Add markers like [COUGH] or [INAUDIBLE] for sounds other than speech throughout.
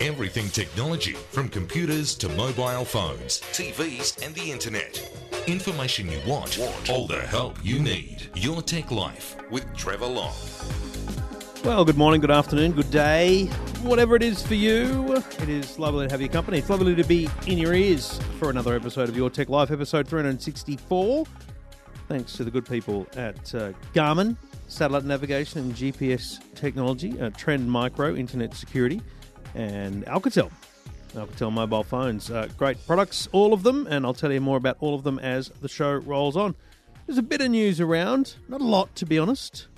Everything technology, from computers to mobile phones, TVs, and the internet. Information you want, all the help you need. Your Tech Life with Trevor Long. Well, good morning, good afternoon, good day, whatever it is for you. It is lovely to have your company. It's lovely to be in your ears for another episode of Your Tech Life, episode 364. Thanks to the good people at uh, Garmin, satellite navigation and GPS technology, uh, Trend Micro, internet security and Alcatel. Alcatel mobile phones. Uh, great products, all of them, and I'll tell you more about all of them as the show rolls on. There's a bit of news around, not a lot to be honest.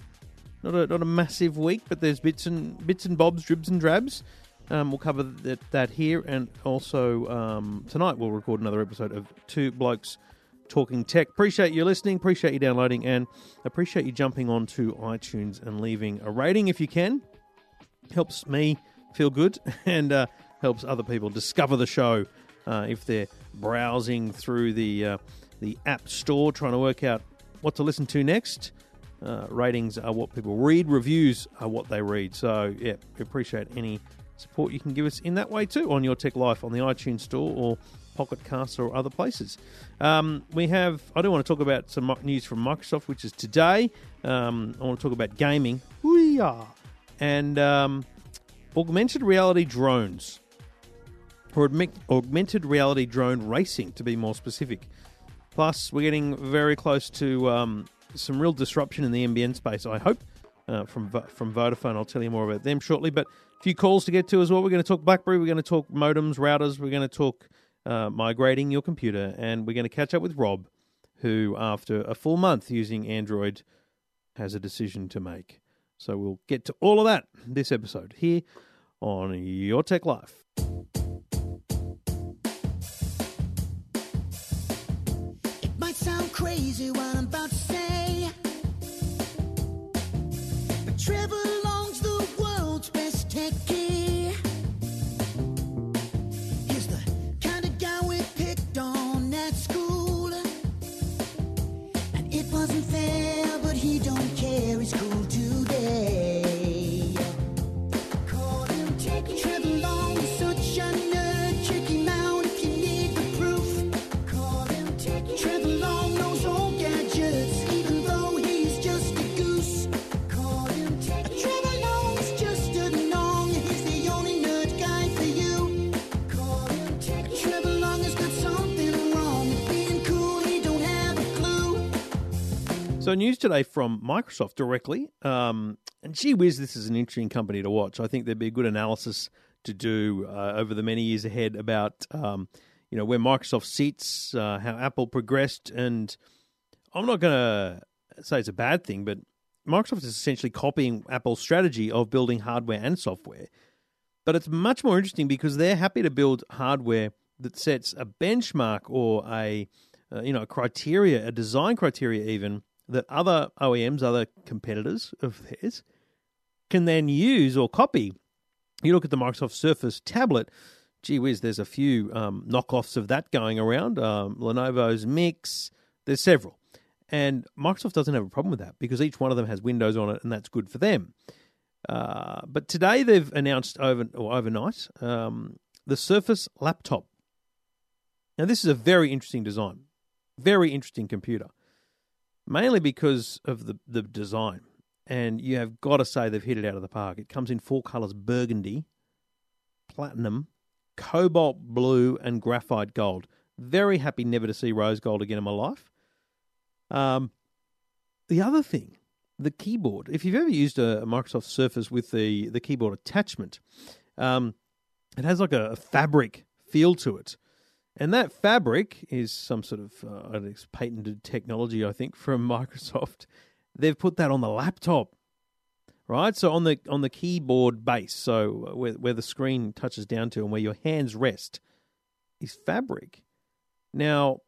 Not a, not a massive week, but there's bits and bits and bobs, dribs and drabs. Um, we'll cover that, that here, and also um, tonight we'll record another episode of Two Blokes Talking Tech. Appreciate you listening, appreciate you downloading, and appreciate you jumping onto iTunes and leaving a rating if you can. Helps me feel good [LAUGHS] and uh, helps other people discover the show uh, if they're browsing through the uh, the app store trying to work out what to listen to next. Uh, ratings are what people read, reviews are what they read. So, yeah, we appreciate any support you can give us in that way too on your Tech Life on the iTunes Store or Pocket Cast or other places. Um, we have, I do want to talk about some news from Microsoft, which is today. Um, I want to talk about gaming. We are. And um, augmented reality drones, or augmented reality drone racing, to be more specific. Plus, we're getting very close to um, some real disruption in the NBN space. I hope uh, from from Vodafone. I'll tell you more about them shortly. But a few calls to get to as well. We're going to talk BlackBerry. We're going to talk modems, routers. We're going to talk uh, migrating your computer, and we're going to catch up with Rob, who, after a full month using Android, has a decision to make. So we'll get to all of that this episode here on Your Tech Life. It might sound crazy what I'm about to say, So, news today from Microsoft directly. Um, and gee whiz, this is an interesting company to watch. I think there'd be a good analysis to do uh, over the many years ahead about, um, you know, where Microsoft sits, uh, how Apple progressed, and I'm not going to say it's a bad thing, but Microsoft is essentially copying Apple's strategy of building hardware and software. But it's much more interesting because they're happy to build hardware that sets a benchmark or a uh, you know a criteria, a design criteria even that other OEMs, other competitors of theirs, can then use or copy. You look at the Microsoft Surface tablet. Gee whiz, there's a few um, knockoffs of that going around. Um, Lenovo's Miix, there's several. And Microsoft doesn't have a problem with that because each one of them has Windows on it, and that's good for them. Uh, but today they've announced over or overnight um, the Surface laptop. Now this is a very interesting design, very interesting computer, mainly because of the the design. And you have got to say they've hit it out of the park. It comes in four colors: burgundy, platinum, cobalt blue, and graphite gold. Very happy never to see rose gold again in my life. Um, the other thing, the keyboard. If you've ever used a, a Microsoft Surface with the the keyboard attachment, um, it has like a, a fabric feel to it, and that fabric is some sort of uh, patented technology, I think, from [LAUGHS] Microsoft. They've put that on the laptop, right? So on the on the keyboard base, so where where the screen touches down to and where your hands rest, is fabric. Now,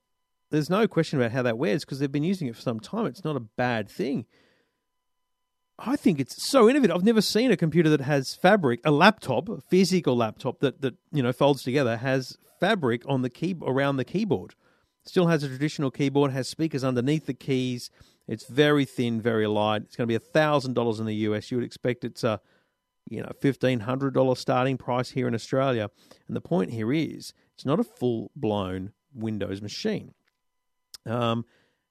there's no question about how that wears because they've been using it for some time. It's not a bad thing. I think it's so innovative. I've never seen a computer that has fabric, a laptop, a physical laptop that that you know folds together has fabric on the key around the keyboard. Still has a traditional keyboard, has speakers underneath the keys. It's very thin, very light. It's going to be thousand dollars in the US. You would expect it's a you know, $1,500 starting price here in Australia. And the point here is it's not a full blown Windows machine. Um,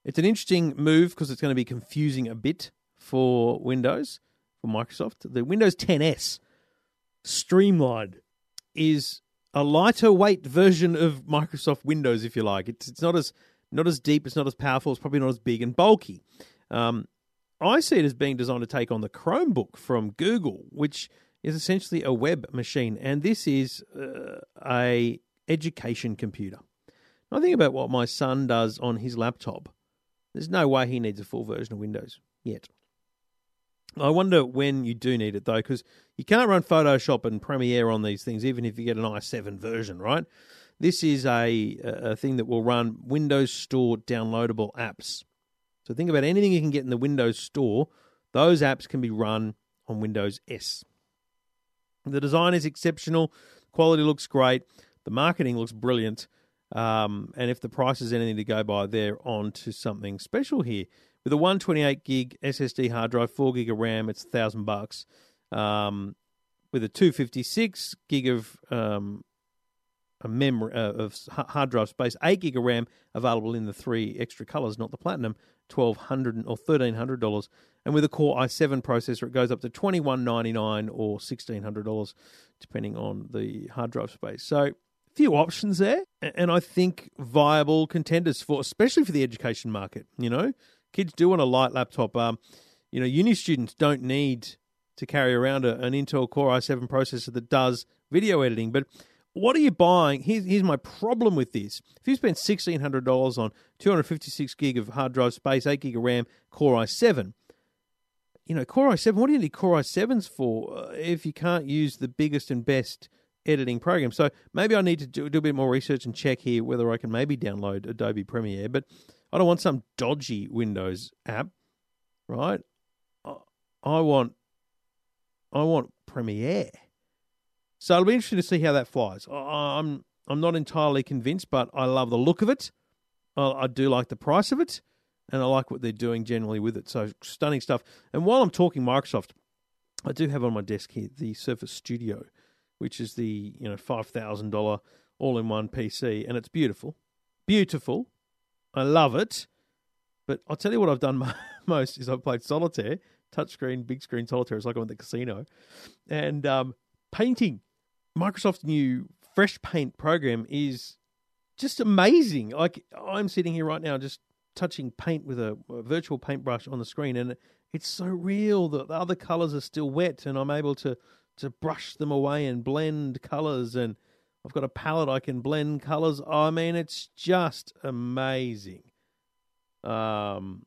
it's an interesting move because it's going to be confusing a bit for Windows, for Microsoft. The Windows 10S Streamlined is a lighter weight version of Microsoft Windows, if you like. It's, it's not as not as deep, it's not as powerful, it's probably not as big and bulky. Um, I see it as being designed to take on the Chromebook from Google, which is essentially a web machine, and this is uh, a education computer. I think about what my son does on his laptop. There's no way he needs a full version of Windows yet. I wonder when you do need it though, because you can't run Photoshop and Premiere on these things, even if you get an i7 version, right? This is a, a thing that will run Windows Store downloadable apps. So think about anything you can get in the Windows Store, those apps can be run on Windows S. The design is exceptional, quality looks great, the marketing looks brilliant, um, and if the price is anything to go by, they're on to something special here. With a 128 gig SSD hard drive, 4 gig of RAM, it's a thousand bucks. Um, with a 256 gig of um, a memory uh, of hard drive space, 8 gig of RAM available in the three extra colors, not the platinum, 1200 or $1300 and with a core i7 processor it goes up to 2199 or $1600 depending on the hard drive space. So few options there and i think viable contenders for especially for the education market you know kids do want a light laptop. Um, you know, uni students don't need to carry around a, an Intel Core i7 processor that does video editing. But what are you buying? Here's, here's my problem with this. If you spend $1,600 on 256 gig of hard drive space, 8 gig of RAM, Core i7, you know, Core i7, what do you need Core i7s for uh, if you can't use the biggest and best editing program? So maybe I need to do, do a bit more research and check here whether I can maybe download Adobe Premiere. But I don't want some dodgy Windows app, right? I want I want Premiere. So it'll be interesting to see how that flies. I'm I'm not entirely convinced, but I love the look of it. I, do like the price of it, and I like what they're doing generally with it. So stunning stuff. And while I'm talking Microsoft, I do have on my desk here the Surface Studio, which is the you know five thousand dollar all in one PC, and it's beautiful, beautiful. I love it. But I'll tell you what I've done [LAUGHS] most is I've played solitaire, touchscreen, big screen solitaire. It's like I'm at the casino, and um, painting. Microsoft's new Fresh Paint program is just amazing. Like I'm sitting here right now, just touching paint with a, a virtual paintbrush on the screen, and it's so real that the other colors are still wet, and I'm able to to brush them away and blend colors and I've got a palette I can blend colors. I mean, it's just amazing. Um,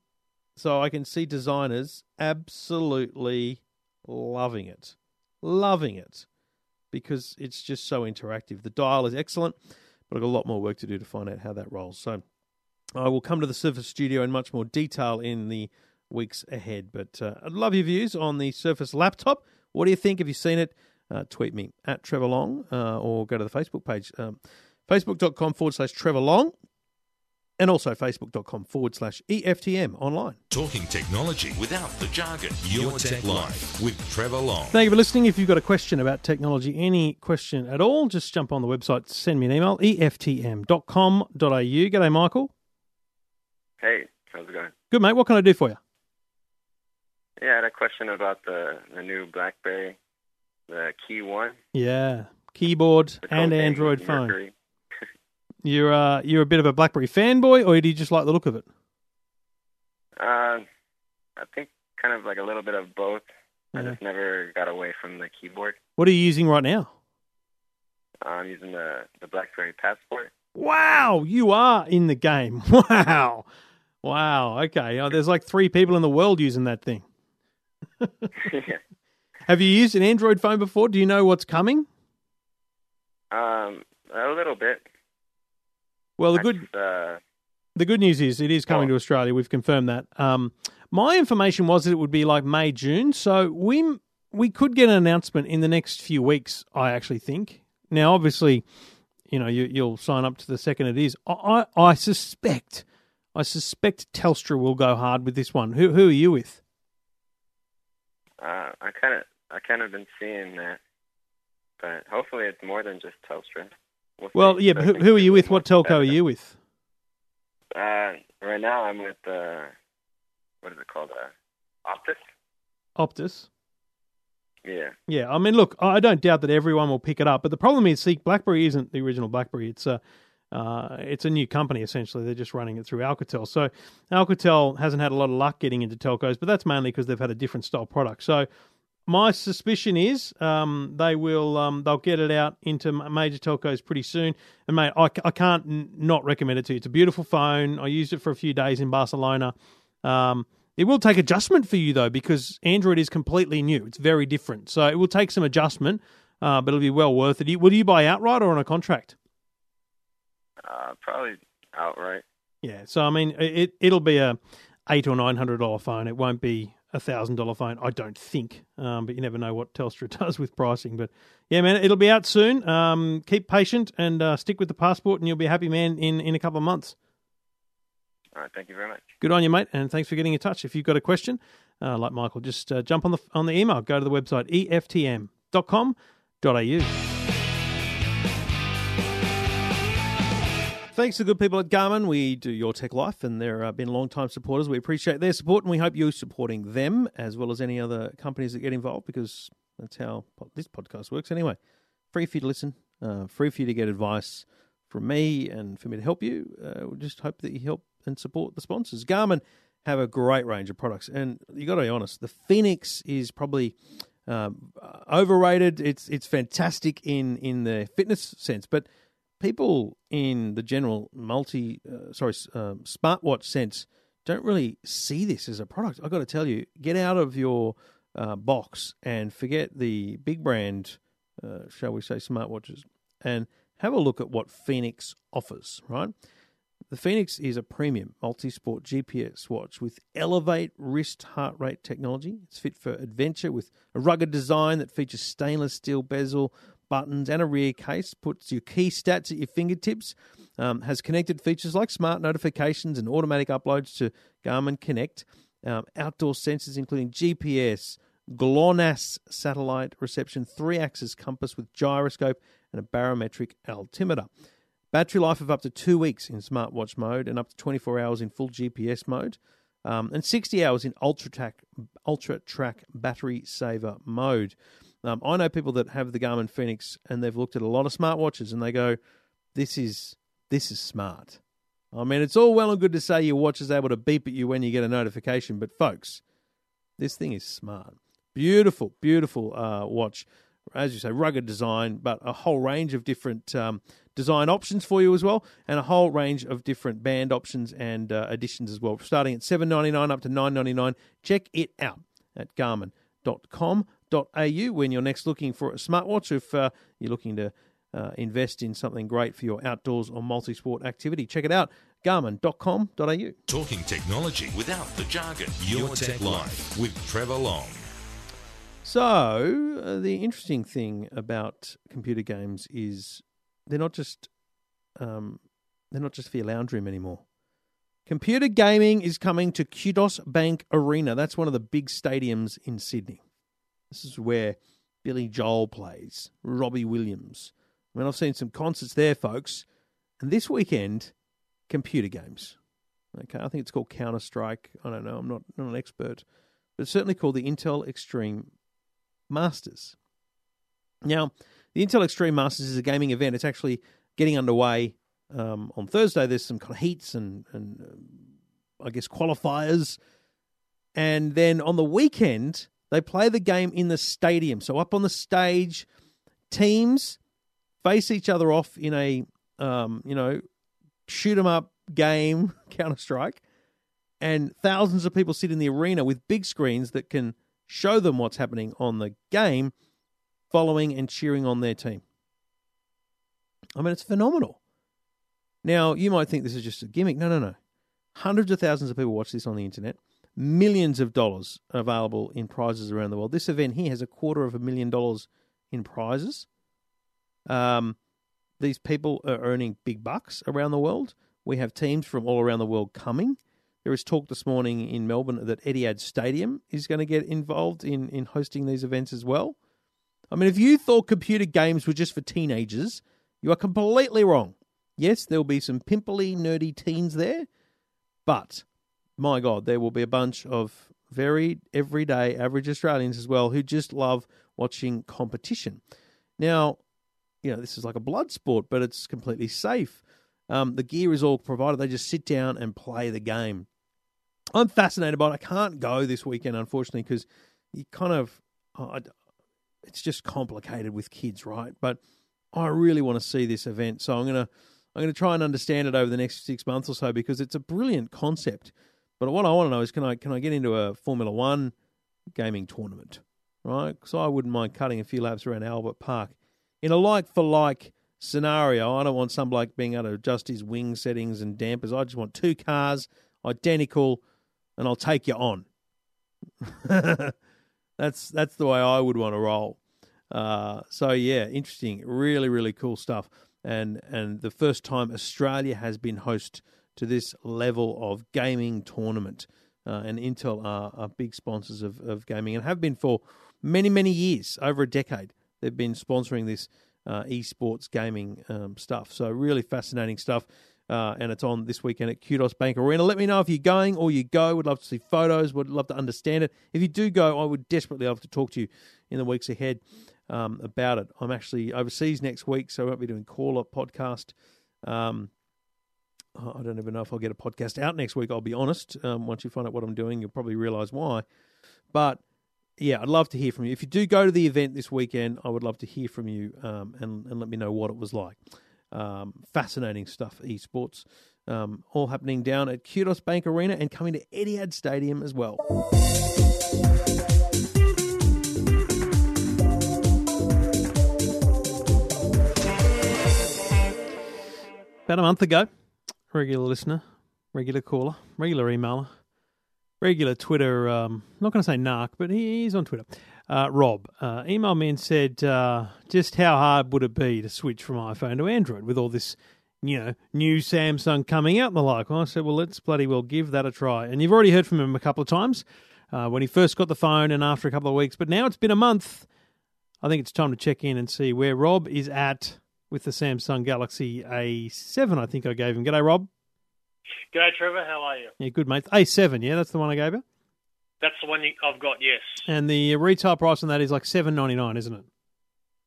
so I can see designers absolutely loving it, loving it, because it's just so interactive. The dial is excellent, but I've got a lot more work to do to find out how that rolls. So I will come to the Surface Studio in much more detail in the weeks ahead. But uh, I'd love your views on the Surface laptop. What do you think? Have you seen it? Uh, tweet me at Trevor Long uh, or go to the Facebook page, um, facebook.com forward slash Trevor Long, and also facebook.com forward slash EFTM online. Talking technology without the jargon. Your, Your Tech, Tech Life with Trevor Long. Thank you for listening. If you've got a question about technology, any question at all, just jump on the website, send me an email, EFTM.com.au. G'day, Michael. Hey, how's it going? Good, mate. What can I do for you? Yeah, I had a question about the, the new BlackBerry the KeyONE. Yeah, keyboard and Android phone. [LAUGHS] you're uh, you're a bit of a BlackBerry fanboy, or do you just like the look of it? Uh, I think kind of like a little bit of both. Yeah. I just never got away from the keyboard. What are you using right now? I'm using the the BlackBerry Passport. Wow, you are in the game. [LAUGHS] Wow, wow. Okay, oh, there's like three people in the world using that thing. yeah. [LAUGHS] Have you used an Android phone before? Do you know what's coming? Um, a little bit. Well, the good uh, the good news is it is coming to Australia. We've confirmed that. Um, my information was that it would be like May June, so we we could get an announcement in the next few weeks. I actually think. Now, obviously, you know you, will sign up to the second it is. I, I, I suspect I suspect Telstra will go hard with this one. Who who are you with? Uh, I kind of I kind of been seeing that, but hopefully it's more than just Telstra. We'll, Well, yeah, but who, who are you with? What telco are you with? Uh, right now I'm with uh, what is it called? Uh, Optus. Optus. Yeah. Yeah, I mean, look, I don't doubt that everyone will pick it up, but the problem is, see, BlackBerry isn't the original BlackBerry. It's a, uh, it's a new company essentially. They're just running it through Alcatel. So Alcatel hasn't had a lot of luck getting into telcos, but that's mainly because they've had a different style product. So my suspicion is um, they will um, they'll get it out into major telcos pretty soon. And mate, I, I can't n- not recommend it to you. It's a beautiful phone. I used it for a few days in Barcelona. Um, it will take adjustment for you though, because Android is completely new. It's very different, so it will take some adjustment, uh, but it'll be well worth it. Will you buy outright or on a contract? Uh, probably outright. Yeah, so I mean, it it'll be a eight or nine hundred dollar phone. It won't be a thousand dollar phone, I don't think. Um, but you never know what Telstra [LAUGHS] does with pricing. But yeah, man, it'll be out soon. Um, keep patient and uh, stick with the passport, and you'll be a happy man in in a couple of months. All right. Thank you very much. Good on you, mate, and thanks for getting in touch. If you've got a question, uh, like Michael, just uh, jump on the on the email. Go to the website eftm.com.au. Thanks to the good people at Garmin. We do Your Tech Life, and they've uh, been long-time supporters. We appreciate their support, and we hope you're supporting them as well as any other companies that get involved because that's how this podcast works anyway. Free for you to listen, uh, free for you to get advice from me and for me to help you. Uh, we just hope that you help and support the sponsors. Garmin have a great range of products, and you got to be honest, the Fenix is probably um, overrated. It's it's fantastic in in the fitness sense, but people in the general multi uh, sorry um, smartwatch sense don't really see this as a product. I've got to tell you, get out of your uh, box and forget the big brand, uh, shall we say, smartwatches, and have a look at what Fenix offers. Right, the Fenix is a premium multi-sport GPS watch with Elevate wrist heart rate technology. It's fit for adventure with a rugged design that features stainless steel bezel, buttons, and a rear case. Puts your key stats at your fingertips. Um, has connected features like smart notifications and automatic uploads to Garmin Connect. Um, outdoor sensors including GPS, GLONASS satellite reception, three-axis compass with gyroscope, and a barometric altimeter. Battery life of up to two weeks in smartwatch mode and up to 24 hours in full GPS mode, um, and 60 hours in UltraTrac, Ultra Track battery saver mode. Um, I know people that have the Garmin Fenix and they've looked at a lot of smartwatches and they go, "This is this is smart." I mean, it's all well and good to say your watch is able to beep at you when you get a notification, but folks, this thing is smart. Beautiful, beautiful uh, watch. As you say, rugged design, but a whole range of different um, design options for you as well, and a whole range of different band options and uh, additions as well, starting at seven ninety nine up to nine ninety nine. Check it out at garmin.com.au when you're next looking for a smartwatch. If uh, you're looking to uh, invest in something great for your outdoors or multi sport activity, check it out garmin.com.au. Talking technology without the jargon. Your, Tech, Life with Trevor Long. So, uh, the interesting thing about computer games is they're not just um, they're not just for your lounge room anymore. Computer gaming is coming to Qudos Bank Arena. That's one of the big stadiums in Sydney. This is where Billy Joel plays, Robbie Williams. I mean, I've seen some concerts there, folks. And this weekend, computer games. Okay, I think it's called Counter Strike. I don't know. I'm not, not an expert, but it's certainly called the Intel Extreme Masters. Now, the Intel Extreme Masters is a gaming event. It's actually getting underway um, on Thursday. There's some kind of heats and, and um, I guess qualifiers. And then on the weekend, they play the game in the stadium. So up on the stage, teams face each other off in a, um, you know, shoot 'em up game, [LAUGHS] Counter Strike. And thousands of people sit in the arena with big screens that can show them what's happening on the game, following and cheering on their team. I mean, it's phenomenal. Now, you might think this is just a gimmick. No, no, no. Hundreds of thousands of people watch this on the internet. Millions of dollars available in prizes around the world. This event here has a quarter of a million dollars in prizes. Um, these people are earning big bucks around the world. We have teams from all around the world coming. There is talk this morning in Melbourne that Etihad Stadium is going to get involved in, in hosting these events as well. I mean, if you thought computer games were just for teenagers, you are completely wrong. Yes, there will be some pimply, nerdy teens there, but my God, there will be a bunch of very everyday, average Australians as well who just love watching competition. Now, you know, this is like a blood sport, but it's completely safe. Um, the gear is all provided. They just sit down and play the game. I'm fascinated by it. I can't go this weekend, unfortunately, because you kind of, oh, it's just complicated with kids, right? But I really want to see this event, so I'm gonna I'm gonna try and understand it over the next six months or so because it's a brilliant concept. But what I want to know is can I can I get into a Formula One gaming tournament, right? Because I wouldn't mind cutting a few laps around Albert Park in a like for like scenario. I don't want some bloke being able to adjust his wing settings and dampers. I just want two cars identical, and I'll take you on. [LAUGHS] that's that's the way I would want to roll. Uh, so yeah, interesting, really really cool stuff, and and the first time Australia has been host to this level of gaming tournament. Uh, and Intel are, are big sponsors of, of gaming and have been for many many years, over a decade. They've been sponsoring this uh, esports gaming um, stuff. So really fascinating stuff. Uh, and it's on this weekend at Qudos Bank Arena. Let me know if you're going or you go. Would love to see photos. Would love to understand it. If you do go, I would desperately love to talk to you in the weeks ahead um, about it. I'm actually overseas next week, so I won't be doing call up podcast. Um, I don't even know if I'll get a podcast out next week. I'll be honest. Um, once you find out what I'm doing, you'll probably realise why. But yeah, I'd love to hear from you. If you do go to the event this weekend, I would love to hear from you um, and, and let me know what it was like. Um, fascinating stuff, esports. Um, all happening down at Qudos Bank Arena and coming to Etihad Stadium as well. About a month ago, regular listener, regular caller, regular emailer, regular Twitter, um, not going to say narc, but he, he's on Twitter. Uh, Rob uh, emailed me and said, uh, just how hard would it be to switch from iPhone to Android with all this, you know, new Samsung coming out and the like? Well, I said, well, let's bloody well give that a try. And you've already heard from him a couple of times uh, when he first got the phone and after a couple of weeks, but now it's been a month. I think it's time to check in and see where Rob is at with the Samsung Galaxy A7. I think I gave him. G'day, Rob. G'day, Trevor. How are you? Yeah, good, mate. A7, yeah, that's the one I gave you. That's the one you, I've got. Yes. And the retail price on that is like seven ninety nine, isn't it?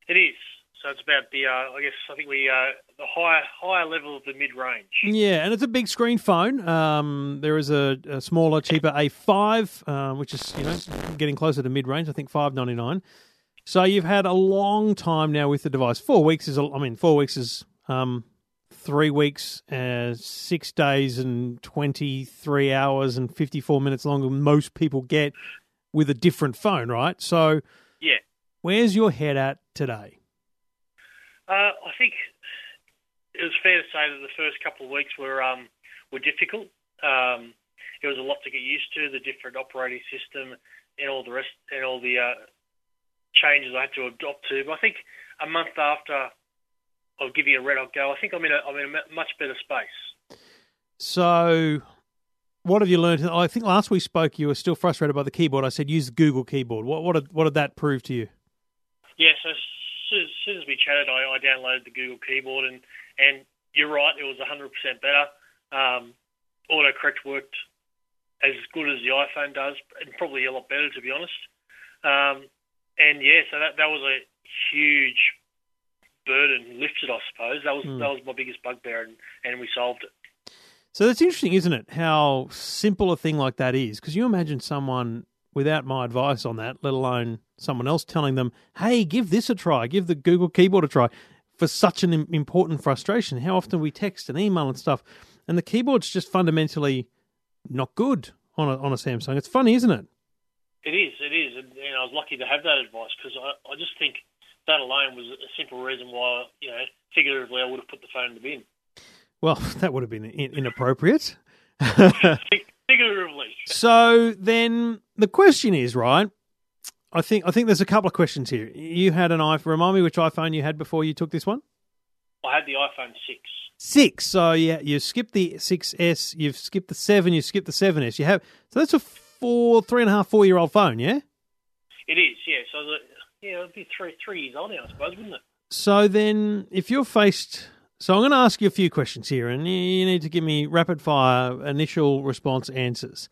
It is. So it's about the. Uh, I guess I think we uh, the higher higher level of the mid range. Yeah, and it's a big screen phone. Um, there is a, a smaller, cheaper A5, uh, which is you know getting closer to mid range. I think five ninety nine. So you've had a long time now with the device. Four weeks is. I mean, four weeks is um, three weeks, uh, six days, and 23 hours and 54 minutes longer than most people get with a different phone, right? So, yeah. Where's your head at today? Uh, I think it was fair to say that the first couple of weeks were um, were difficult. Um, it was a lot to get used to, the different operating system and all the rest, and all the uh, changes I had to adopt to. But I think a month after I'll give you a red hot go. I think I'm in a I'm in a much better space. So, what have you learned? I think last we spoke, you were still frustrated by the keyboard. I said use the Google keyboard. What what did, what did that prove to you? Yeah, so as soon as we chatted, I, I downloaded the Google keyboard, and and you're right, it was 100% better. Um, autocorrect worked as good as the iPhone does, and probably a lot better to be honest. Um, and yeah, so that that was a huge burden lifted, I suppose. That was mm. that was my biggest bugbear, and, and we solved it. So that's interesting, isn't it? How simple a thing like that is. Because you imagine someone without my advice on that, let alone someone else telling them, "Hey, give this a try. Give the Google keyboard a try." For such an important frustration, how often we text and email and stuff, and the keyboard's just fundamentally not good on a on a Samsung. It's funny, isn't it? It is. It is, and, I was lucky to have that advice because I, I just think that alone was a simple reason why, you know, figuratively, I would have put the phone in the bin. Well, [LAUGHS] that would have been inappropriate. [LAUGHS] figuratively. So then the question is, right? I think I think there's a couple of questions here. You had an iPhone. Remind me which iPhone you had before you took this one. I had the iPhone six. Six. So yeah, you skipped the 6S, you've skipped the seven, you skipped the 7S. You have so that's a four, three and a half, four year old phone, yeah. It is, yeah. So the, yeah, it'd be three three years old now, I suppose, wouldn't it? So then, if you're faced, so I'm going to ask you a few questions here, and you- need to give me rapid fire initial response answers.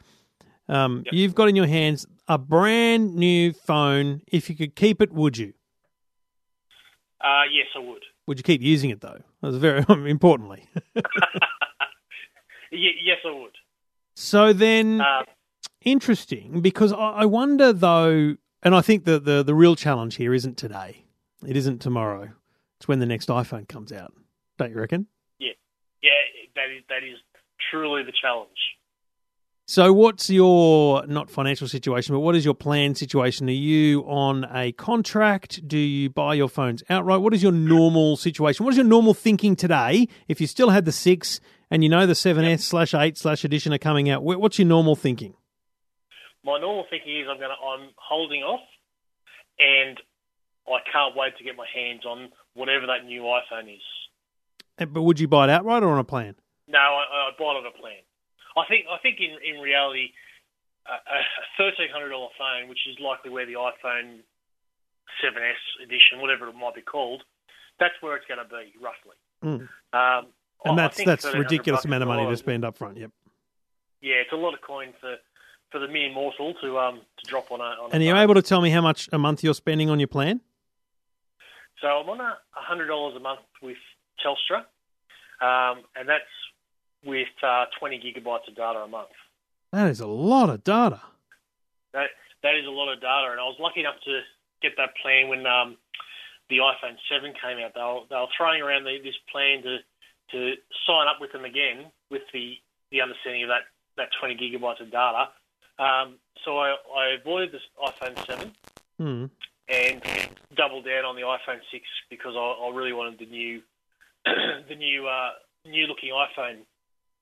Um, Yep. You've got in your hands a brand new phone. If you could keep it, would you? Uh, yes, I would. Would you keep using it though? That's very [LAUGHS] importantly. [LAUGHS] Ye- yes, I would. so then, Um, interesting because I, I wonder though, and I think the, the the real challenge here isn't today. It isn't tomorrow. It's when the next iPhone comes out. Don't you reckon? yeah, Yeah, that is that is truly the challenge. So, what's your not financial situation, but what is your plan situation? Are you on a contract? Do you buy your phones outright? What is your normal situation? What is your normal thinking today? If you still had the six and you know the seven S slash eight slash edition are coming out, what's your normal thinking? My normal thinking is I'm gonna I'm holding off, and I can't wait to get my hands on whatever that new iPhone is. Uh, But would you buy it outright or on a plan? No, I, I bought it on a plan. I think I think in in reality, a, thirteen hundred dollar phone, which is likely where the iPhone 7s edition, whatever it might be called, that's where it's going to be roughly. Mm. Um, And I that's that's ridiculous amount of money to spend up front. Yep. Yeah, it's a lot of coin for for the mere morsel to um to drop on a. On And a are you able to tell me how much a month you're spending on your plan? So I'm on a hundred dollars a month with Telstra, um, and that's with uh, twenty gigabytes of data a month. That is a lot of data. That that is a lot of data, and I was lucky enough to get that plan when um, the iPhone seven came out. They were, they were throwing around the, this plan to to sign up with them again with the the understanding of that that twenty gigabytes of data. Um, so I, I avoided this iPhone seven Hmm. and doubled down on the iPhone six because I, I really wanted the new [CLEARS THROAT] the new uh, new looking iPhone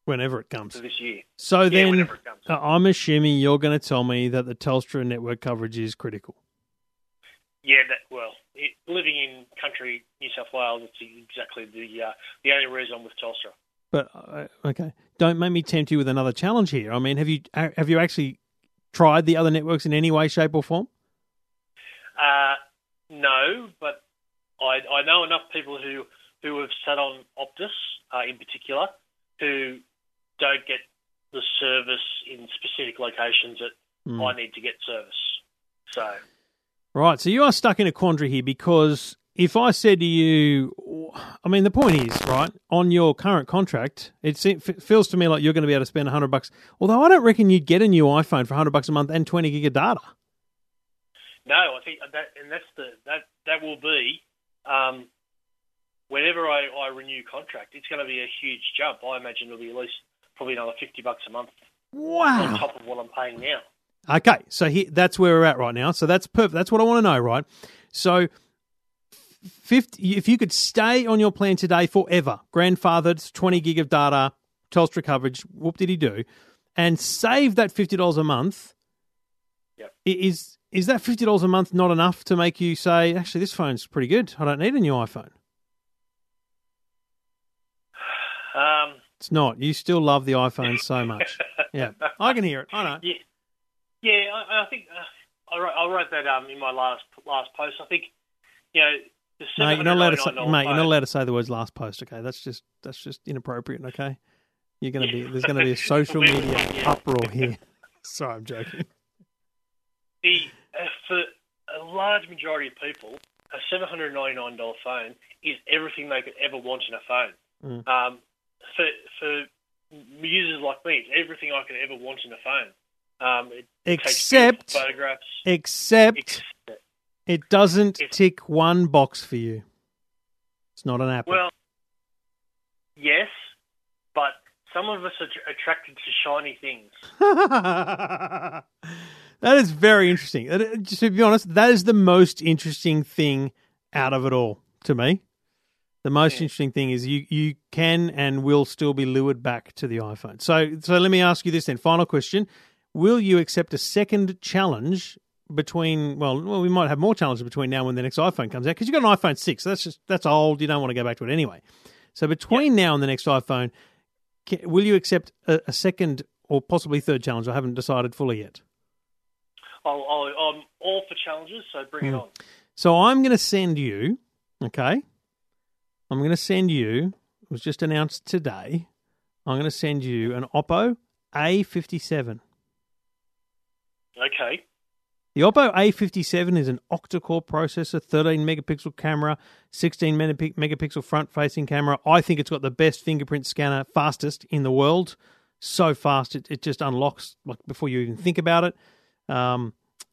Whenever it comes. for this year. So yeah, then, it comes. Uh, I'm assuming you're going to tell me that the Telstra network coverage is critical. Yeah, that well, it, living in country New South Wales, it's exactly the uh, the only reason I'm with Telstra. But uh, okay, don't make me tempt you with another challenge here. I mean, have you uh, have you actually tried the other networks in any way, shape, or form? Uh, no, but I I know enough people who who have sat on Optus uh, in particular who don't get the service in specific locations that Hmm. I need to get service. So Right. So you are stuck in a quandary here because if I said to you, I mean, the point is, right, on your current contract, it feels to me like you're going to be able to spend 100 bucks. Although I don't reckon you'd get a new iPhone for 100 bucks a month and 20 gig of data. No, I think that, and that's the that that will be. Um, whenever I, I renew contract, it's going to be a huge jump. I imagine it'll be at least probably another fifty bucks a month Wow. on top of what I'm paying now. Okay, so he, that's where we're at right now. So that's perfect. That's what I want to know, right? So, 50, if you could stay on your plan today forever, grandfathered, 20 gig of data, Telstra coverage, whoop did he do, and save that $50 a month, Yep. is is that $50 a month not enough to make you say, actually, this phone's pretty good. I don't need a new iPhone? [SIGHS] Um, It's not. You still love the iPhone so much. [LAUGHS] Yeah, I can hear it. I know. yeah, yeah. I, I think uh, I, wrote, I wrote that um, in my last last post. I think you know No, you're not allowed to say, mate. You're not allowed to say the words "last post." Okay, that's just that's just inappropriate. Okay, you're gonna be there's gonna be a [LAUGHS] social media uproar here. [LAUGHS] Sorry, I'm joking. the uh, for a large majority of people, a seven hundred ninety nine dollar phone is everything they could ever want in a phone. Mm. Um, for for users like me, it's everything I could ever want in a phone. Um, Except, photographs. except Except, it doesn't tick one box for you. It's not an Apple. well, yes, but some of us are tr- attracted to shiny things. [LAUGHS] that is very interesting. Just to be honest, that is the most interesting thing out of it all to me. The most Yeah. interesting thing is you you can and will still be lured back to the iPhone. So so let me ask you this then. Final question: Will you accept a second challenge between well, well, we might have more challenges between now and when the next iPhone comes out because you've got an iPhone six. So that's just that's old. You don't want to go back to it anyway. So between now and the next iPhone, ca- will you accept a, a second or possibly third challenge? I haven't decided fully yet. I'll, I'll, I'm all for challenges, so bring Hmm. it on. So I'm going to send you, okay? I'm going to send you, it was just announced today, I'm going to send you an Oppo A57. Okay. The Oppo A57 is an octa-core processor, 13 megapixel camera, 16 megapixel front-facing camera. I think it's got the best fingerprint scanner, fastest in the world. So fast, it, it just unlocks like before you even think about it. Um,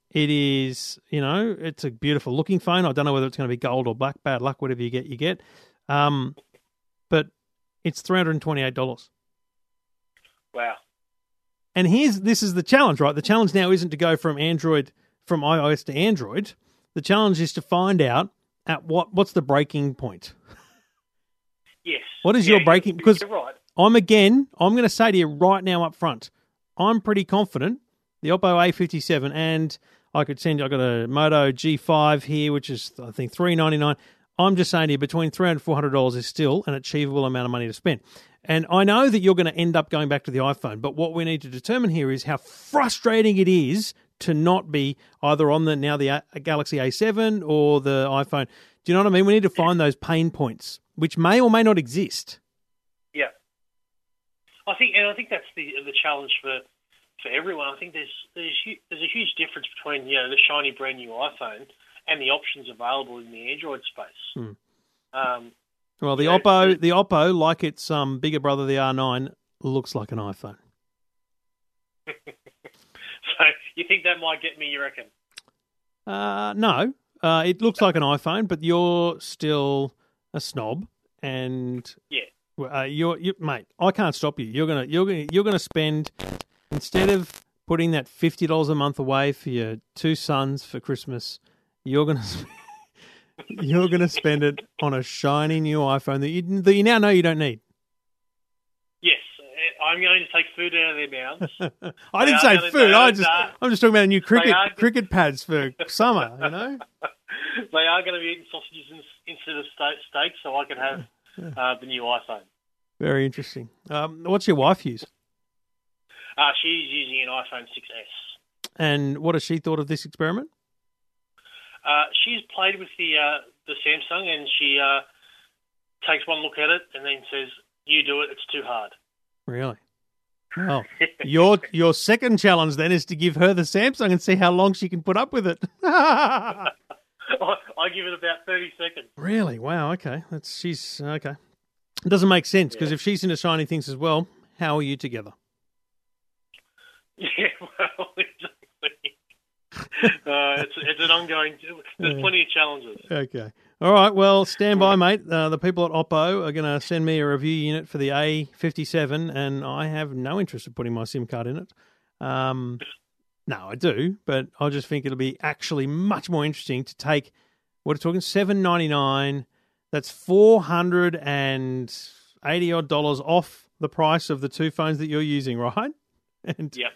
it is, you know, it's a beautiful looking phone. I don't know whether it's going to be gold or black. Bad luck, whatever you get, you get. Um, but it's three hundred and twenty-eight dollars. Wow. And here's this is the challenge, right? The challenge now isn't to go from Android from iOS to Android. The challenge is to find out at what what's the breaking point. Yes. What is Yeah, your breaking- because- right. I'm again, I'm going to say to you right now up front, I'm pretty confident the Oppo A57 and I could send you I got a Moto G5 here which is I think 399. I'm just saying to you between 300 and 400 dollars is still an achievable amount of money to spend. And I know that you're going to end up going back to the iPhone, but what we need to determine here is how frustrating it is to not be either on the now the A- Galaxy A7 or the iPhone. Do you know what I mean? We need to find those pain points which may or may not exist. Yeah. I think, and I think that's the the challenge for for everyone. I think there's there's there's a huge difference between you know the shiny brand new iPhone and the options available in the Android space. Hmm. Um, Well, the Oppo, it- the Oppo, like its um, bigger brother, the R9, looks like an iPhone. [LAUGHS] you think that might get me? You reckon? Uh, no, uh, it looks like an iPhone, but you're still a snob, and Yeah. uh, you're, you, mate. I can't stop you. You're gonna, you're gonna, you're gonna spend instead of putting that fifty dollars a month away for your two sons for Christmas, you're gonna. [LAUGHS] You're going to spend it on a shiny new iPhone that you, that you now know you don't need. I'm going to take food out of their mouths. [LAUGHS] I didn't say gonna- food. I are- just they are- I'm just talking about new cricket are- cricket pads for [LAUGHS] summer. You know. [LAUGHS] they are going to be eating sausages in, instead of steak, steak, so I can have uh, the new iPhone. Very interesting. Um, what's your wife use? Uh, she's using an iPhone 6s. And what has she thought of this experiment? Uh, she's played with the uh, the Samsung, and she uh, takes one look at it and then says, "You do it. It's too hard." Really? [LAUGHS] Well, your your second challenge then is to give her the Samsung and see how long she can put up with it. [LAUGHS] I, I give it about thirty seconds. really? Wow. Okay. That's she's okay. It doesn't make sense because if she's into shiny things as well, how are you together? [LAUGHS] Yeah, well, exactly. uh, it's it's an ongoing. There's plenty of challenges. Okay. All right. Well, stand by, mate. Uh, the people at Oppo are going to send me a review unit for the A57, and I have no interest in putting my SIM card in it. Um, no, I do, but I just think it'll be actually much more interesting to take. What are talking? Seven ninety nine. That's four hundred and eighty odd dollars off the price of the two phones that you're using, right? [LAUGHS] And Yep.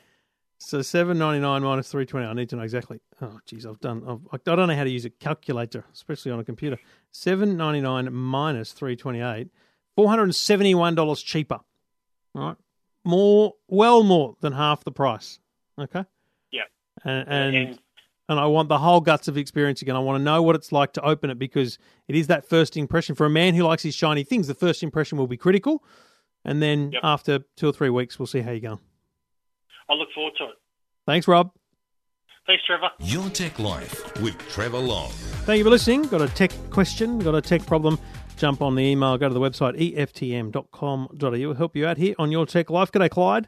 So seven ninety nine minus three twenty. I need to know exactly. Oh, geez, I've done. I've, I don't know how to use a calculator, especially on a computer. Seven ninety nine minus three twenty eight. Four hundred and seventy one dollars cheaper. All right, more, well more than half the price. Okay. Yep. And and, And- and I want the whole guts of experience again. I want to know what it's like to open it because it is that first impression for a man who likes his shiny things. The first impression will be critical, and then Yep. after two or three weeks, we'll see how you go. I look forward to it. Thanks, Rob. Thanks, Trevor. Your Tech Life with Trevor Long. Thank you for listening. Got a tech question, got a tech problem, jump on the email, go to the website eftm.com.au. We'll help you out here on Your Tech Life. G'day, Clyde.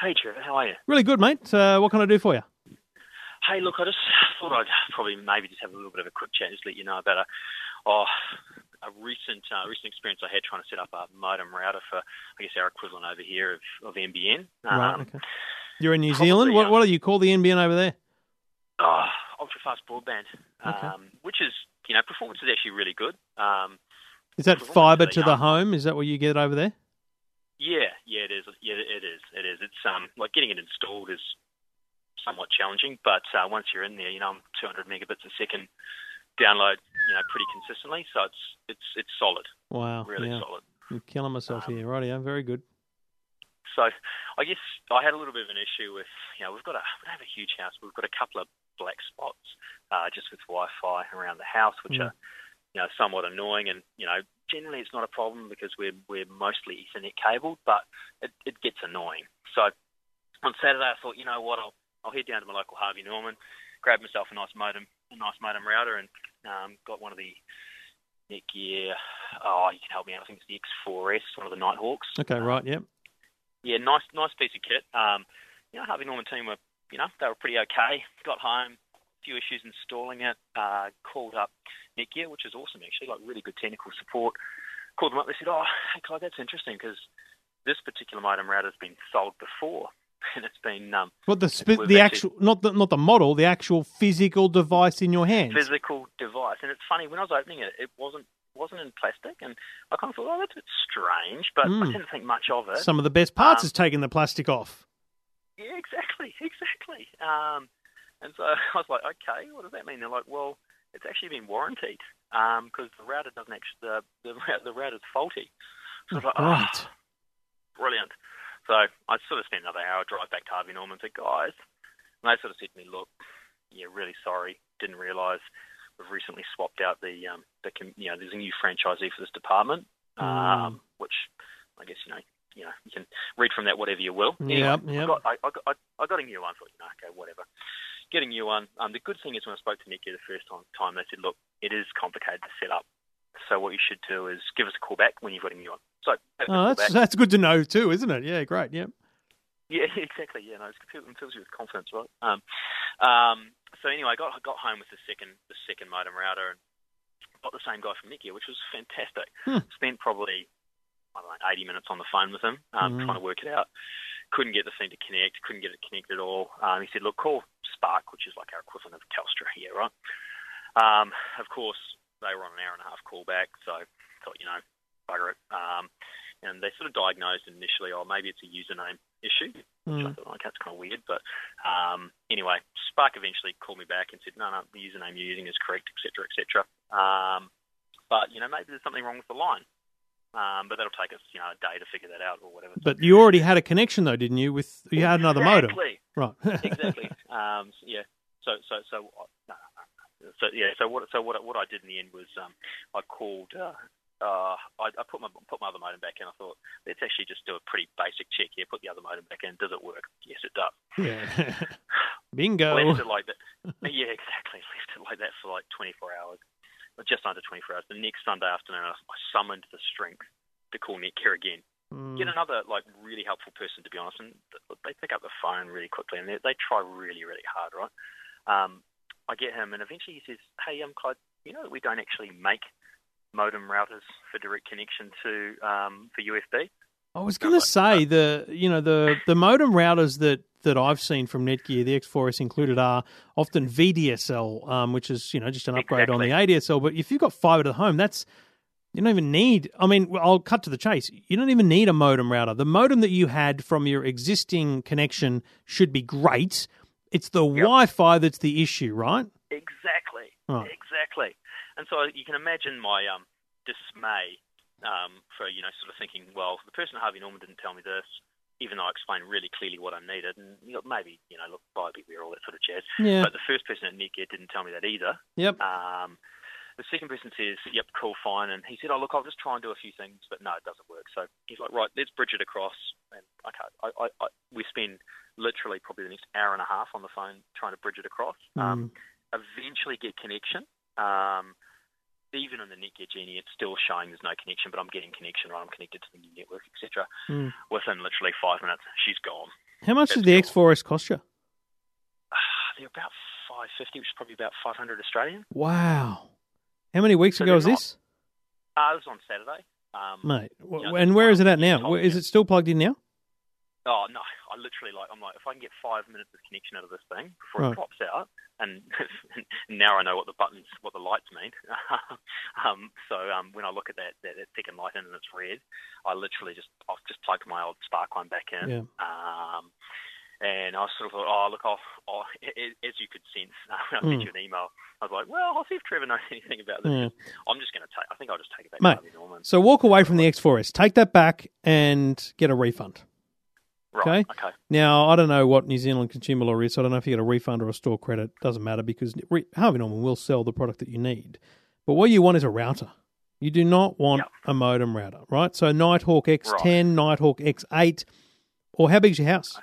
Hey Trevor, how are you? Really good, mate. Uh, what can I do for you? Hey, look, I just thought I'd probably maybe just have a little bit of a quick chat, just let you know about a oh, a recent uh, recent experience I had trying to set up a modem router for I guess our equivalent over here of, of NBN. right, Um, okay. You're in New probably, Zealand. What, um, what do you call the NBN over there? oh, ultra fast broadband, Okay. um, which is you know performance is actually really good. Um, Is that fibre to the home? Is that what you get over there? yeah, yeah, it is. Yeah, it is. It is. It's um like getting it installed is somewhat challenging. But uh, once you're in there, you know, I'm 200 megabits a second download, you know, pretty consistently. So it's it's it's solid, Wow. really yeah. solid. I'm killing myself Um, here. Right, yeah, very good. So I guess I had a little bit of an issue with, you know, we've got a we don't have a huge house, we've got a couple of black spots uh, just with Wi-Fi around the house, which Mm. are, you know, somewhat annoying. And you know, generally it's not a problem because we're we're mostly Ethernet cabled, but it, it gets annoying. So on Saturday I thought, you know what, I'll I'll head down to my local Harvey Norman, grab myself a nice modem, a nice modem router, and um, got one of the Netgear. Oh, you can help me out. I think it's the X4S, one of the Nighthawks. Okay, Um, right, yep. yeah, nice, nice piece of kit. Um, you know, Harvey Norman team were, you know, they were pretty okay. Got home, a few issues installing it. Uh, called up Netgear, which is awesome actually, like really good technical support. Called them up. They said, "Oh, hey, Clyde, that's interesting because this particular modem router has been sold before, [LAUGHS] and it's been um, What the sp- the actually- actual not the not the model, the actual physical device in your hands. physical device." And it's funny when I was opening it, it wasn't wasn't in plastic, and I kind of thought, "Oh, that's a bit strange," but Mm. I didn't think much of it. Some of the best parts Um, is taking the plastic off. Yeah, exactly, [LAUGHS] exactly. Um, and so [LAUGHS] I was like, okay, what does that mean? They're like, well, it's actually been warranted because the router doesn't actually the the, the router's faulty. So I was like, oh, Right. brilliant. So I sort of spent another hour drive back to Harvey Norman and said, guys, and they sort of said to me, look, yeah, really sorry, didn't realise we've recently swapped out the um the you know there's a new franchisee for this department, um, which I guess you know you know you can read from that whatever you will. Anyway, Yep, I got I, I got I, I got a new one. Thought you know okay whatever. Get a new one. Um, the good thing is when I spoke to Netgear the first time, time they said, look, it is complicated to set up. So what you should do is give us a call back when you've got a new one. So Oh, that's back. that's good to know too, isn't it? Yeah, great. Yep. Yeah, [LAUGHS] exactly. Yeah, no, it's, it fills you with confidence, right? Um, um, so anyway, I got got home with the second the second modem router and got the same guy from Netgear, which was fantastic. Hmm. Spent probably I don't know, 80 minutes on the phone with him, um, Mhm. trying to work it out. Couldn't get the thing to connect. Couldn't get it connected at all. Um, he said, "Look, call Spark, which is like our equivalent of Telstra here, right?" Um, of course, they were on an hour and a half call back, so I thought, you know, bugger it. Um, and they sort of diagnosed initially, oh, maybe it's a username issue. Which I Mm. thought, okay, that's kind of weird. But um, anyway, Spark eventually called me back and said, no, no, the username you're using is correct, etc., etc. Um, but you know, maybe there's something wrong with the line. Um, but that'll take us, you know, a day to figure that out or whatever. But you already had a connection though, didn't you? With you had another modem, right? [LAUGHS] exactly. um, so, yeah. So, so, so, uh, no. So, yeah. So what, so what, what I did in the end was, um, I called. Uh, uh, I, I put my put my other modem back in. I thought let's actually just do a pretty basic check here. Put the other modem back in. Does it work? Yes, it does. yeah. [LAUGHS] Bingo. Left it like that. Yeah, exactly. [LAUGHS] Left it like that for like 24 hours, just under 24 hours. The next Sunday afternoon, I I summoned the strength to call Netgear again. Mm. Get another like really helpful person, to be honest, and they pick up the phone really quickly, and they, they try really, really hard, right? Um, I get him, and eventually he says, "Hey, um, Clyde, you know that we don't actually make modem routers for direct connection to um, for USB." I was going to say the you know the the modem routers that that I've seen from Netgear, the X4S included, are often VDSL, um, which is you know just an upgrade on the ADSL. But if you've got fiber to the home, that's you don't even need. I mean, I'll cut to the chase. You don't even need a modem router. The modem that you had from your existing connection should be great. It's the Wi-Fi that's the issue, right? Exactly. Right. Exactly. And so you can imagine my um, dismay um, for you know sort of thinking, well, the person at Harvey Norman didn't tell me this, even though I explained really clearly what I needed, and you know, maybe you know look buy beer, all that sort of jazz. Yeah. But the first person at Netgear didn't tell me that either. Yep. Um, the second person says, "Yep, cool, fine," and he said, "Oh, look, I'll just try and do a few things, but no, it doesn't work." So he's like, "Right, let's bridge it across." And okay, I, I, I, we spend literally probably the next hour and a half on the phone trying to bridge it across. Um, eventually get connection. Um, even on the Netgear Genie, it's still showing there's no connection, but I'm getting connection, right? I'm connected to the new network, etc. Mm. Within literally five minutes, she's gone. How much did the X4S cost you? [SIGHS] They're about 550, which is probably about 500 Australian. Wow. How many weeks So ago was not- this, Uh, it was on Saturday. Um, mate? you know, and where is it at now? Where- me Is it still plugged in now? Oh no! I literally like I'm like if I can get five minutes of connection out of this thing before Right. it pops out, [LAUGHS] and now I know what the buttons, what the lights mean. [LAUGHS] um, so um, when I look at that, that that second light in and it's red, I literally just I've just plugged my old spark one back in. Yeah. Um, And I sort of thought, oh, look, I'll, I'll, as you could sense [LAUGHS] when I sent you an email, I was like, well, I'll see if Trevor knows anything about this. Yeah. I'm just going to take. I think I'll just take it back Mate, to Norman. So walk away from the X4S, take that back, and get a refund. Right. okay. Okay. Now I don't know what New Zealand consumer law is. So I don't know if you get a refund or a store credit. Doesn't matter because re- Harvey Norman will sell the product that you need. But what you want is a router. You do not want Yep. a modem router, right? So Nighthawk X10, Nighthawk X8, or how big's your house?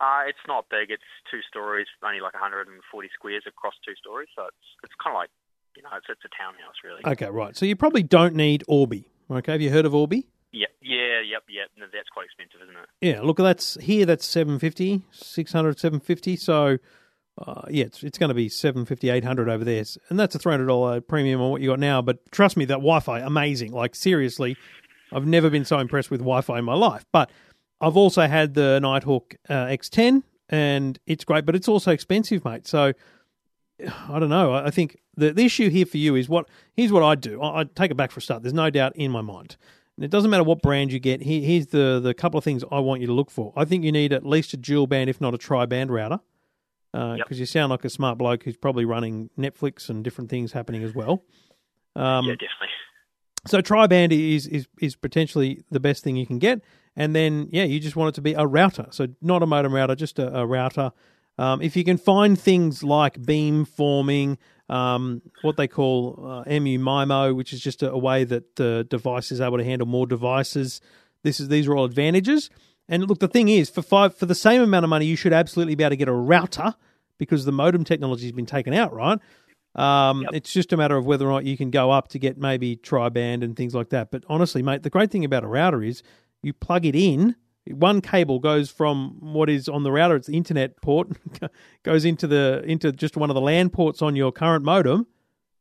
Uh, it's not big. It's two stories, only like 140 squares across two stories. So it's it's kind of like you know, it's it's a townhouse really. Okay, right. So you probably don't need Orbi. Okay, have you heard of Orbi? Yeah. Yeah. Yep. Yep. No, that's quite expensive, isn't it? Yeah, look, that's here. That's 750, 600, 750. So, uh, yeah, it's, it's going to be 750, 800 over there. And that's a $300 premium on what you got now. But trust me, that Wi Fi, amazing. Like, seriously, I've never been so impressed with Wi Fi in my life. But I've also had the Nighthawk uh, X10, and it's great, but it's also expensive, mate. So, I don't know. I I think the, the issue here for you is what here's what I'd do. I- I'd take it back for a start. There's no doubt in my mind. It doesn't matter what brand you get. Here, here's the, the couple of things I want you to look for. I think you need at least a dual band, if not a tri band router, because Yep. you sound like a smart bloke who's probably running Netflix and different things happening as well. Um, yeah, definitely. so tri band is, is is potentially the best thing you can get, and then yeah, you just want it to be a router. So not a modem router, just a, a router. Um, if you can find things like beam forming, um, what they call uh, MU MIMO, which is just a, a way that the device is able to handle more devices. This is these are all advantages. And look, the thing is, for five for the same amount of money, you should absolutely be able to get a router because the modem technology has been taken out, right? Um, It's just a matter of whether or not you can go up to get maybe tri-band and things like that. But honestly, mate, the great thing about a router is you plug it in. One cable goes from what is on the router, it's the internet port, [LAUGHS] goes into the into just one of the LAN ports on your current modem,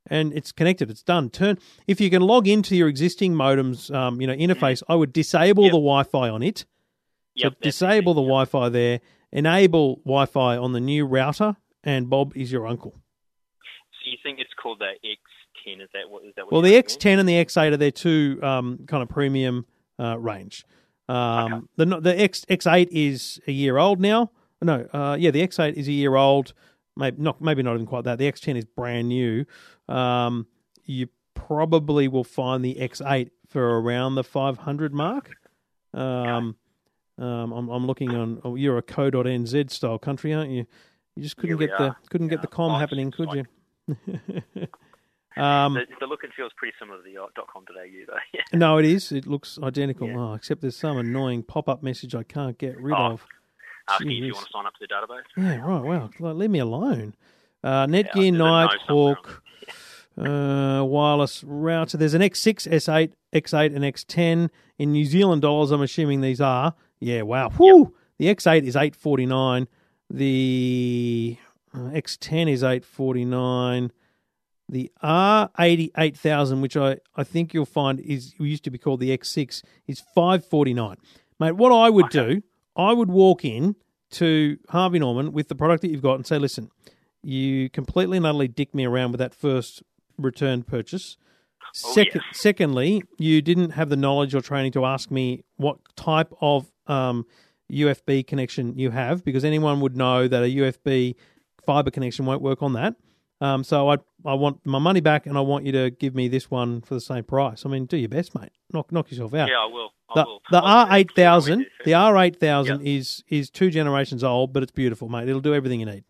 and it's connected. It's done. Turn if you can log into your existing modem's um, you know interface. I would disable Yep. the Wi-Fi on it. Yep, so disable the easy. Wi-Fi there. Enable Wi-Fi on the new router, and Bob is your uncle. So you think it's called the X10? Is that what? Is that what Well, the? X10 and the X8 are their two um, kind of premium uh, range. Um, The the X X8 is a year old now. No, uh, yeah, the X8 is a year old. Maybe not. Maybe not even quite that. The X10 is brand new. Um, you probably will find the X8 for around the 500 mark. Um, um, I'm, I'm looking on. Oh, you're a co.nz style country, aren't you? You just couldn't Yeah, get the couldn't get the com Oh, happening, could like- you? [LAUGHS] um, The, the look and feel is pretty similar to the uh, .com.au though. [LAUGHS] Yeah. No, it is. It looks identical. Yeah. Oh, except there's some annoying pop-up message I can't get rid Oh, of. Asking if you want to sign up to the database. Yeah, right. Wow. Like, leave me alone. Uh, Netgear no Nighthawk [LAUGHS] uh, wireless router. There's an X6, S8, X8, and X10 in New Zealand dollars. I'm assuming these are. Yeah. Wow. Whoo. The X8 is 849. The uh, X10 is 849. The R8000, which I, I think you'll find is used to be called the X6, is 549. Mate, what I would do, I would walk in to Harvey Norman with the product that you've got and say, listen, you completely and utterly dick me around with that first return purchase. Oh, Second, yes. Secondly, you didn't have the knowledge or training to ask me what type of um, UFB connection you have, because anyone would know that a UFB fiber connection won't work on that. Um, so I I want my money back, and I want you to give me this one for the same price. I mean, do your best, mate. Knock knock yourself out. Yeah, I will. I The, will. the R eight thousand, I'll do it the R eight thousand is is two generations old, but it's beautiful, mate. It'll do everything you need.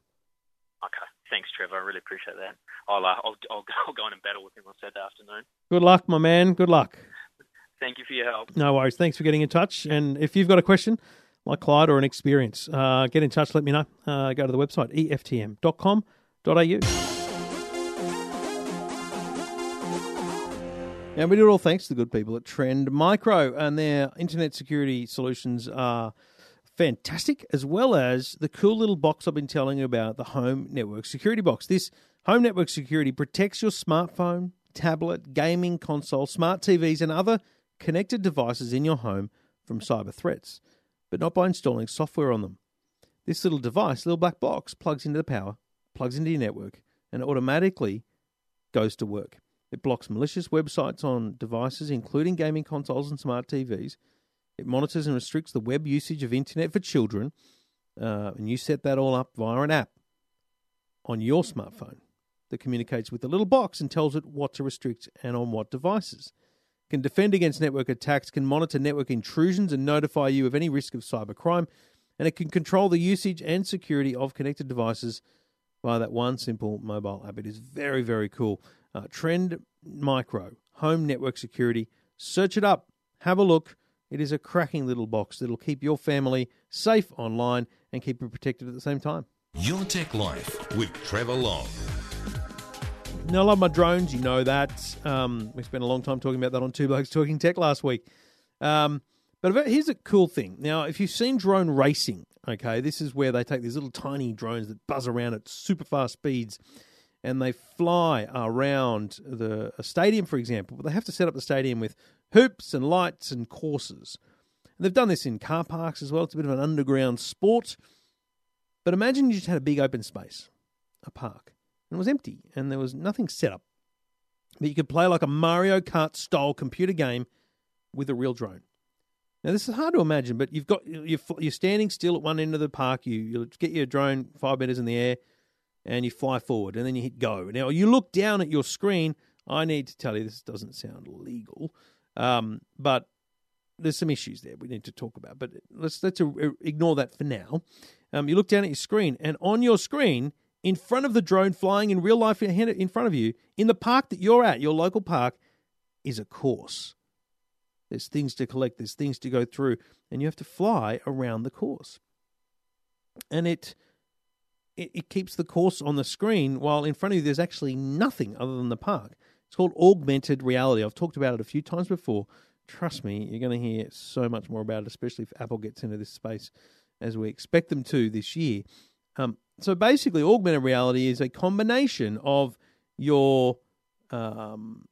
Okay. Thanks, Trevor. I really appreciate that. I'll, uh, I'll, I'll, [LAUGHS] I'll go in and battle with him on Saturday afternoon. Good luck, my man. Good luck. Thank you for your help. No worries. Thanks for getting in touch. And if you've got a question, like Clyde, or an experience, uh, get in touch. Let me know. Uh, go to the website eftm.com.au. And we do it all thanks to the good people at Trend Micro, and their internet security solutions are fantastic, as well as the cool little box I've been telling you about, the Home Network Security Box. This Home Network Security protects your smartphone, tablet, gaming console, smart TVs, and other connected devices in your home from cyber threats, but not by installing software on them. This little device, little black box, plugs into the power, plugs into your network, and automatically goes to work. It blocks malicious websites on devices, including gaming consoles and smart TVs. It monitors and restricts the web usage of internet for children. uh, and you set that all up via an app on your smartphone that communicates with the little box and tells it what to restrict and on what devices. Can defend against network attacks, can monitor network intrusions and notify you of any risk of cybercrime, and it can control the usage and security of connected devices via that one simple mobile app. It is very, very cool. Uh, Trend Micro, home network security. Search it up, have a look. It is a cracking little box that'll keep your family safe online and keep you protected at the same time. Your Tech Life with Trevor Long. Now, I love my drones. You know that. Um, we spent a long time talking about that on Two Blokes Talking Tech last week. Um, but here's a cool thing. Now, if you've seen drone racing, okay, this is where they take these little tiny drones that buzz around at super fast speeds and they fly around the stadium, for example. But they have to set up the stadium with hoops and lights and courses. And they've done this in car parks as well. It's a bit of an underground sport. But imagine you just had a big open space, a park, and it was empty and there was nothing set up. But you could play like a Mario Kart style computer game with a real drone. Now this is hard to imagine, but you've got you're, you're standing still at one end of the park. You you get your drone five meters in the air, and you fly forward, and then you hit go. Now you look down at your screen. I need to tell you this doesn't sound legal, um, but there's some issues there we need to talk about. But let's let's ignore that for now. Um, you look down at your screen, and on your screen, in front of the drone flying in real life in front of you, in the park that you're at, your local park, is a course. There's things to collect, there's things to go through, and you have to fly around the course. And it, it, it keeps the course on the screen while in front of you there's actually nothing other than the park. It's called augmented reality. I've talked about it a few times before. Trust me, you're going to hear so much more about it, especially if Apple gets into this space as we expect them to this year. Um, so basically, augmented reality is a combination of your um,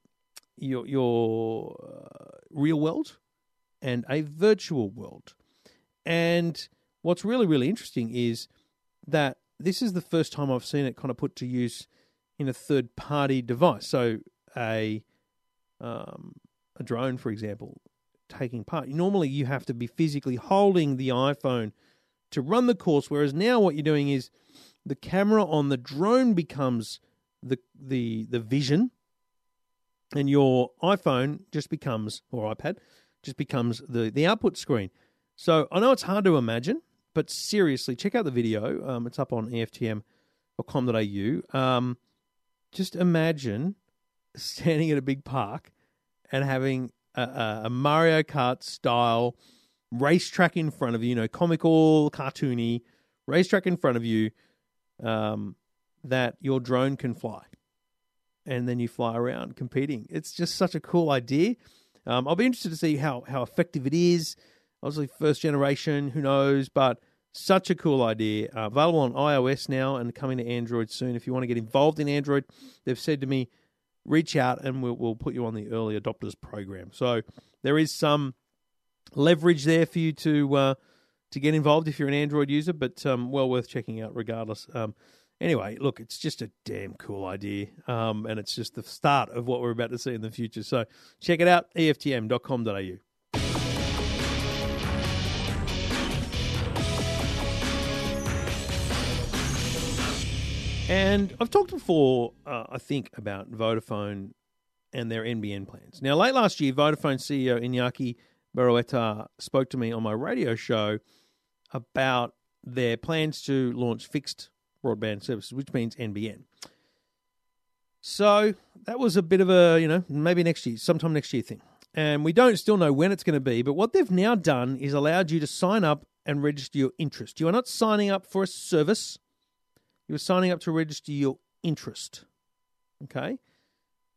your your uh, real world and a virtual world. And what's really really interesting is that this is the first time I've seen it kind of put to use in a third party device. So a um, a drone, for example, taking part. Normally, you have to be physically holding the iPhone to run the course, whereas now what you're doing is the camera on the drone becomes the the the vision and your iPhone just becomes, or iPad, just becomes the, the output screen. So I know it's hard to imagine, but seriously, check out the video. Um, it's up on EFTM.com.au. Um, just imagine standing at a big park and having a, a Mario Kart style racetrack in front of you, you know, comical, cartoony racetrack in front of you um, that your drone can fly and then you fly around competing. It's just such a cool idea. Um, I'll be interested to see how how effective it is. Obviously, first generation, who knows? But such a cool idea. Uh, available on iOS now and coming to Android soon. If you want to get involved in Android, they've said to me, reach out and we'll, we'll put you on the early adopters program. So there is some leverage there for you to uh, to get involved if you're an Android user, but um, well worth checking out regardless. Um, Anyway, look, it's just a damn cool idea, um, and it's just the start of what we're about to see in the future. So check it out, EFTM.com.au. And I've talked before, uh, I think, about Vodafone and their NBN plans. Now, late last year, Vodafone CEO Iñaki Berroeta spoke to me on my radio show about their plans to launch fixed broadband services, which means NBN. So that was a bit of a, you know, maybe next year, sometime next year thing. And we don't still know when it's going to be, but what they've now done is allowed you to sign up and register your interest. You are not signing up for a service, you are signing up to register your interest. Okay?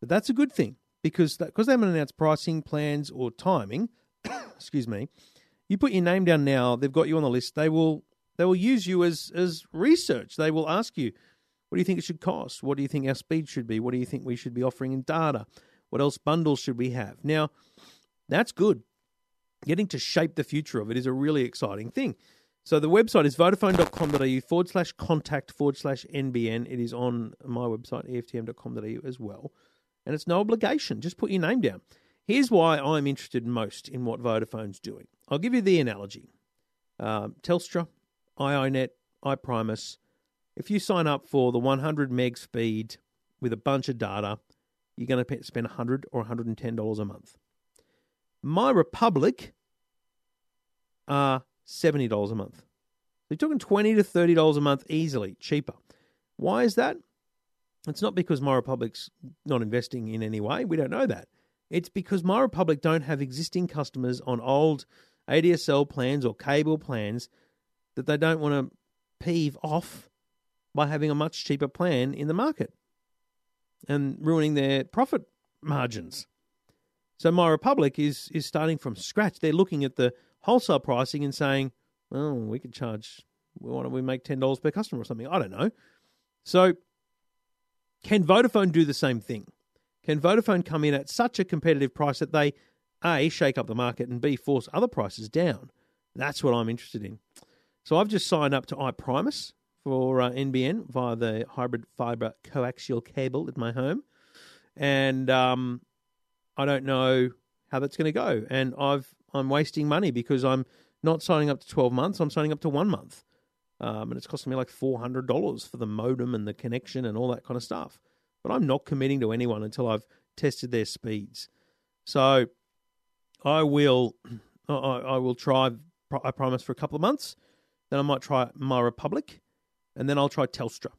But that's a good thing because that, because they haven't announced pricing, plans, or timing, [COUGHS] excuse me, you put your name down now, they've got you on the list, they will they will use you as, as research. They will ask you, what do you think it should cost? What do you think our speed should be? What do you think we should be offering in data? What else bundles should we have? Now, that's good. Getting to shape the future of it is a really exciting thing. So the website is vodafone.com.au forward slash contact forward slash NBN. It is on my website, EFTM.com.au as well. And it's no obligation. Just put your name down. Here's why I'm interested most in what Vodafone's doing. I'll give you the analogy. Um, Telstra iiNet, iPrimus. If you sign up for the 100 meg speed with a bunch of data, you're going to spend 100 or 110 dollars a month. My Republic are seventy dollars a month. They're talking twenty to thirty dollars a month easily, cheaper. Why is that? It's not because My Republic's not investing in any way. We don't know that. It's because My Republic don't have existing customers on old ADSL plans or cable plans that they don't want to peeve off by having a much cheaper plan in the market and ruining their profit margins. So My Republic is is starting from scratch. They're looking at the wholesale pricing and saying, "Oh, we could charge. Why don't we make ten dollars per customer or something?" I don't know. So, can Vodafone do the same thing? Can Vodafone come in at such a competitive price that they a shake up the market and b force other prices down? That's what I'm interested in. So I've just signed up to iPrimus for uh, NBN via the hybrid fiber coaxial cable at my home, and um, I don't know how that's going to go. And I've I'm wasting money because I'm not signing up to 12 months. I'm signing up to one month, um, and it's costing me like $400 for the modem and the connection and all that kind of stuff. But I'm not committing to anyone until I've tested their speeds. So I will [CLEARS THROAT] I, I will try. I promise, for a couple of months. Then I might try My Republic, and then I'll try Telstra,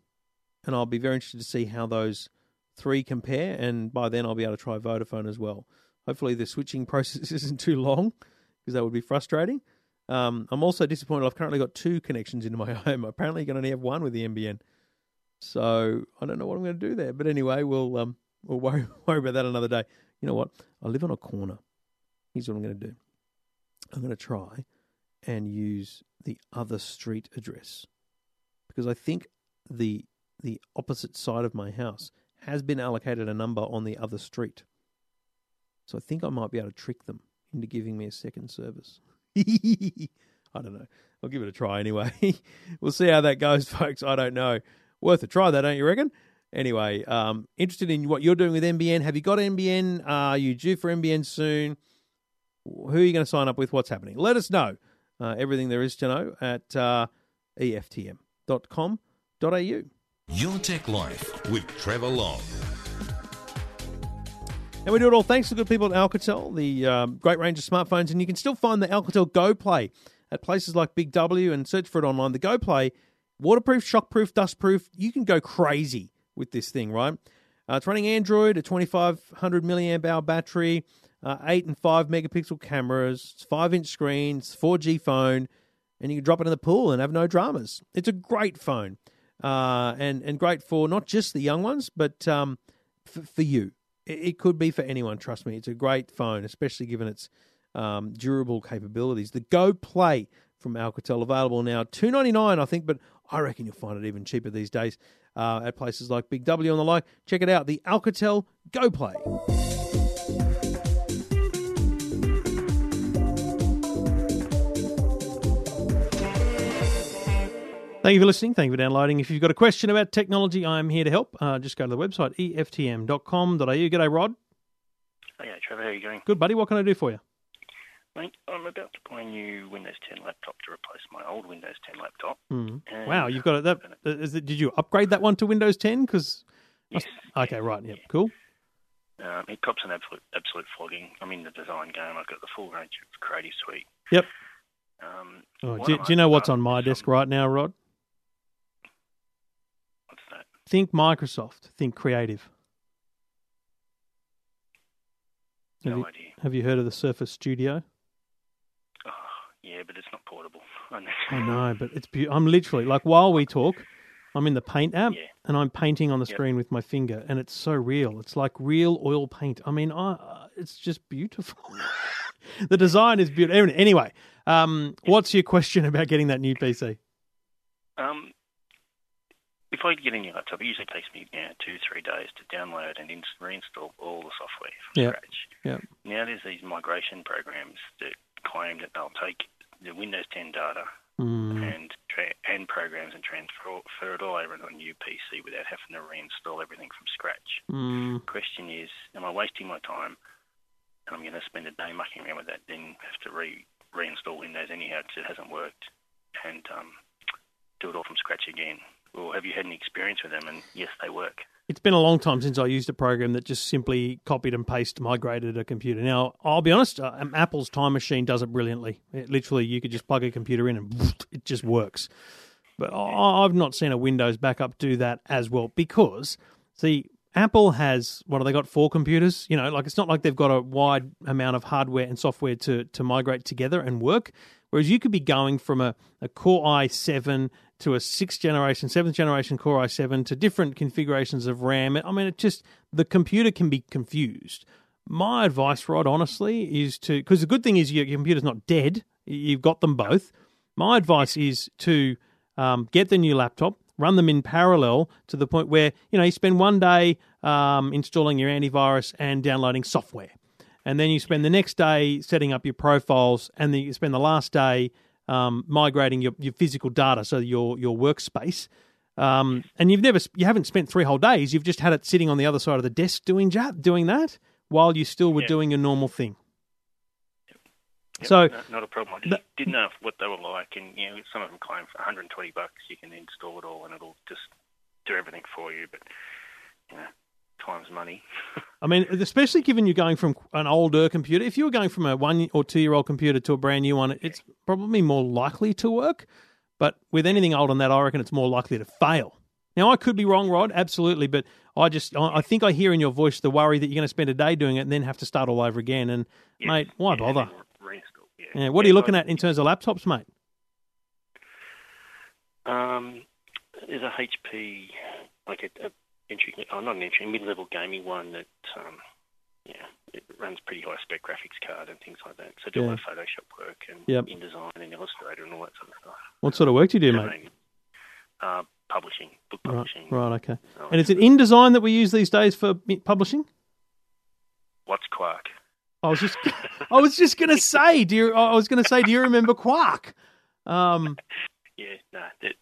and I'll be very interested to see how those three compare. And by then, I'll be able to try Vodafone as well. Hopefully, the switching [LAUGHS] process isn't too long because that would be frustrating. Um, I'm also disappointed. I've currently got two connections into my [LAUGHS] home. Apparently, you can only have one with the NBN. So I don't know what I'm going to do there. But anyway, we'll um, we'll [LAUGHS] worry worry about that another day. You know what? I live on a corner. Here's what I'm going to do. I'm going to try and use the other street address because I think the the opposite side of my house has been allocated a number on the other street. So I think I might be able to trick them into giving me a second service. [LAUGHS] I don't know. I'll give it a try anyway. [LAUGHS] we'll see how that goes, [LAUGHS] folks. I don't know. Worth a try, though, don't you reckon? Anyway, um, interested in what you're doing with NBN. Have you got NBN? Are you due for NBN soon? Who are you going to sign up with? What's happening? Let us know. Uh, everything there is to know at uh, eftm.com.au. Your Tech Life with Trevor Long. And we do it all thanks to the good people at Alcatel, the um, great range of smartphones. And you can still find the Alcatel Go Play at places like Big W and search for it online. The Go Play, waterproof, shockproof, dustproof. You can go crazy with this thing, right? Uh, it's running Android, a 2500 milliamp hour battery, uh, 8 and 5 megapixel cameras, 5 inch screens, 4G phone, and you can drop it in the pool and have no dramas. It's a great phone uh, and, and great for not just the young ones, but um, f- for you it could be for anyone. Trust me, it's a great phone, especially given its um, durable capabilities. The Go Play from Alcatel available now, two ninety nine, I think, but I reckon you'll find it even cheaper these days uh, at places like Big W and the like. Check it out, the Alcatel Go Play. Thank you for listening. Thank you for downloading. If you've got a question about technology, I'm here to help. Uh, just go to the website, eftm.com.au. G'day, Rod. Hey, Trevor. How are you going? Good, buddy. What can I do for you? Mate, I'm about to buy a new Windows 10 laptop to replace my old Windows 10 laptop. Mm. Wow, you've got it. That, is it, did you upgrade that one to Windows 10? Because yes. Okay, right. Yep. Cool. Um, it cops an absolute absolute flogging. I'm in the design game. I've got the full range of Creative Suite. Yep. Um, oh, do, do, you know what's on my desk right now, Rod? Think Microsoft. Think creative. No have you, idea. Have you heard of the Surface Studio? Oh, yeah, but it's not portable. [LAUGHS] I know, but it's be- I'm literally like while we talk, I'm in the Paint app Yeah. and I'm painting on the Yep. screen with my finger, and it's so real. It's like real oil paint. I mean, I, uh, it's just beautiful. [LAUGHS] the design is beautiful. Anyway, um, what's your question about getting that new PC? Um, if I get a new laptop, it usually takes me you know, two, three days to download and in- reinstall all the software from Yep. scratch. Yep. Now there's these migration programs that claim that they'll take the Windows 10 data Mm. and tra- and programs and transfer it all over to a new PC without having to reinstall everything from scratch. Mm. Question is, am I wasting my time? And I'm going to spend a day mucking around with that, then have to re reinstall Windows anyhow because it hasn't worked. And um, do it all from scratch again? Or have you had any experience with them? And yes, they work. It's been a long time since I used a program that just simply copied and pasted, migrated a computer. Now, I'll be honest, uh, um, Apple's Time Machine does it brilliantly. It, literally, you could just plug a computer in and it just works. But I've not seen a Windows backup do that as well because, see, Apple has what have they got? Four computers. You know, like it's not like they've got a wide amount of hardware and software to to migrate together and work. Whereas you could be going from a, a Core i7 to a sixth generation, seventh generation Core i7 to different configurations of RAM. I mean, it just the computer can be confused. My advice, Rod, honestly, is to because the good thing is your computer's not dead. You've got them both. My advice is to um, get the new laptop, run them in parallel to the point where you know you spend one day um, installing your antivirus and downloading software, and then you spend the next day setting up your profiles, and then you spend the last day um, migrating your, your physical data, so your your workspace. Um, and you've never you haven't spent three whole days. You've just had it sitting on the other side of the desk doing that, doing that while you still were Yeah. doing your normal thing. Yep, So- no, not a problem. I just But- didn't know what they were like, and you know, some of them claim for 120 bucks you can install it all, and it'll just do everything for you. But you know, time's money. [LAUGHS] I mean, especially given you're going from an older computer, if you were going from a one or two year old computer to a brand new one, it's probably more likely to work. But with anything old on that, I reckon it's more likely to fail. Now, I could be wrong, Rod, absolutely, but I just I I think I hear in your voice the worry that you're going to spend a day doing it and then have to start all over again. And Yeah, mate, why yeah, bother? Yeah. Yeah, what are you looking at in terms of laptops, mate? Um, there's a HP, like a, a entry, oh, not an entry, mid-level gaming one that, um, yeah, it runs pretty high spec graphics card and things like that. So do a lot of Photoshop work and Yep. InDesign and Illustrator and all that sort of stuff. What sort of work do you do, I mate? Uh, publishing, book Right, publishing. right, okay. Oh, And is it InDesign that we use these days for publishing? What's Quark? I was just, I was just going to say, do you, I was going to say, do you remember Quark? Um, [LAUGHS] Yeah, no, that,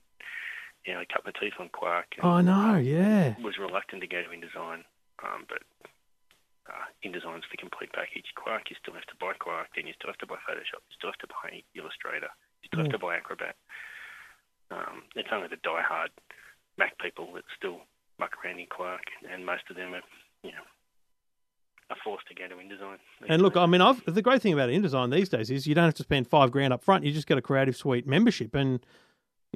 yeah, I cut my teeth on Quark. and oh no, yeah. Was reluctant to go to InDesign, um, but uh, InDesign's the complete package. Quark, you still have to buy Quark, then you still have to buy Photoshop, you still have to buy Illustrator, you still Yeah. have to buy Acrobat. Um, it's only the die-hard Mac people that still muck around in Quark, and most of them are, you know, are forced to go to InDesign. And look. I mean, I've, the great thing about InDesign these days is you don't have to spend five grand up front. You just get a Creative Suite membership, and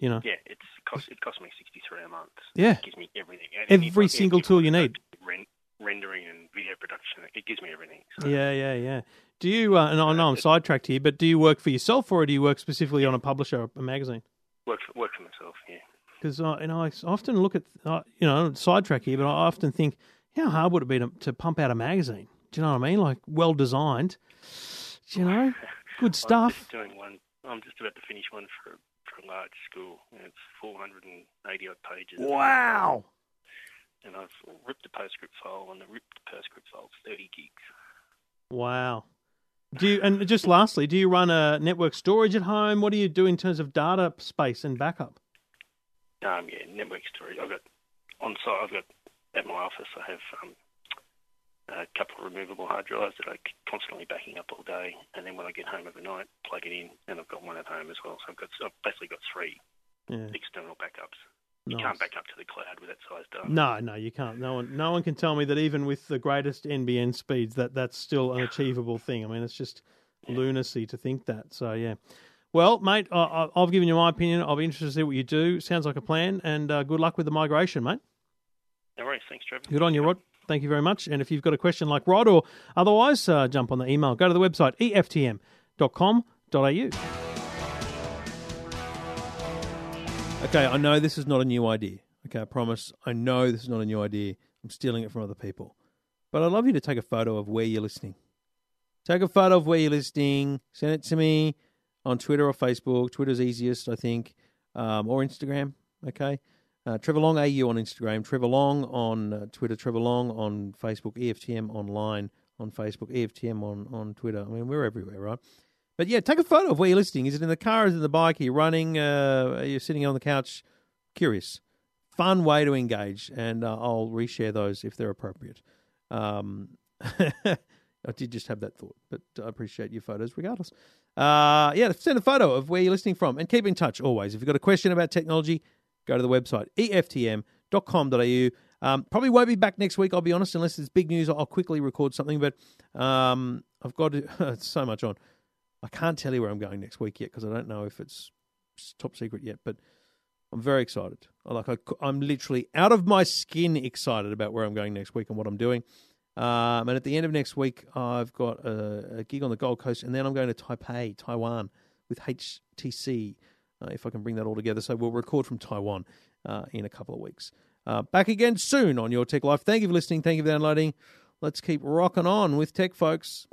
you know, yeah, it's cost it costs me sixty three a month. Yeah. it gives me everything. Every single tool you need. ren- rendering and video production, it gives me everything. So, yeah, yeah, yeah. Do you? Uh, and I know I'm sidetracked here, but do you work for yourself or do you work specifically on a publisher, or a magazine? Work for, work for myself. Yeah. Because uh, you know, I often look at uh, you know sidetrack here, but I often think, how hard would it be to, to pump out a magazine? Do you know what I mean? Like well designed, you know, good stuff. I'm just doing one. I'm just about to finish one for for a large school. It's 480 odd pages. Wow. And I've ripped the PostScript file, and the ripped PostScript file's 30 gigs. Wow. Do you and just lastly, do you run a network storage at home? What do you do in terms of data space and backup? Um, yeah, network storage. I've got on site. I've got at my office. I have um, a couple of removable hard drives that I'm constantly backing up all day, and then when I get home overnight, plug it in, and I've got one at home as well. So I've got I've basically got three Yeah. external backups. You Nice. can't back up to the cloud with that size data. No, no, you can't. No one, no one can tell me that even with the greatest NBN speeds, that that's still an achievable thing. I mean, it's just lunacy to think that. So yeah. Well, mate, I, I've given you my opinion. I'll be interested to see what you do. Sounds like a plan, and uh, good luck with the migration, mate. No worries. Thanks, Trevor. Good on you, Rod. Thank you very much. And if you've got a question like Rod or otherwise, uh, jump on the email. Go to the website eftm.com.au. Okay, I know this is not a new idea. Okay, I promise. I know this is not a new idea. I'm stealing it from other people. But I'd love you to take a photo of where you're listening. Take a photo of where you're listening. Send it to me on Twitter or Facebook. Twitter's easiest, I think, um, or Instagram. Okay. Uh, Trevor Long AU on Instagram, Trevor Long on uh, Twitter, Trevor Long on Facebook, EFTM online on Facebook, EFTM on, on Twitter. I mean, we're everywhere, right? But yeah, take a photo of where you're listening. Is it in the car? Is it in the bike? Are you running? Uh, are you sitting on the couch? Curious. Fun way to engage, and uh, I'll reshare those if they're appropriate. Um, [LAUGHS] I did just have that thought, but I appreciate your photos regardless. Uh, yeah, send a photo of where you're listening from and keep in touch always. If you've got a question about technology, go to the website eftm.com.au. Um, probably won't be back next week, I'll be honest, unless there's big news. I'll quickly record something, but um, I've got [LAUGHS] so much on. I can't tell you where I'm going next week yet because I don't know if it's top secret yet, but I'm very excited. Like I, am literally out of my skin excited about where I'm going next week and what I'm doing. Um, and at the end of next week, I've got a, a, gig on the Gold Coast, and then I'm going to Taipei, Taiwan, with HTC. Uh, if I can bring that all together, so we'll record from Taiwan uh, in a couple of weeks. Uh, back again soon on Your Tech Life. Thank you for listening. Thank you for downloading. Let's keep rocking on with tech, folks.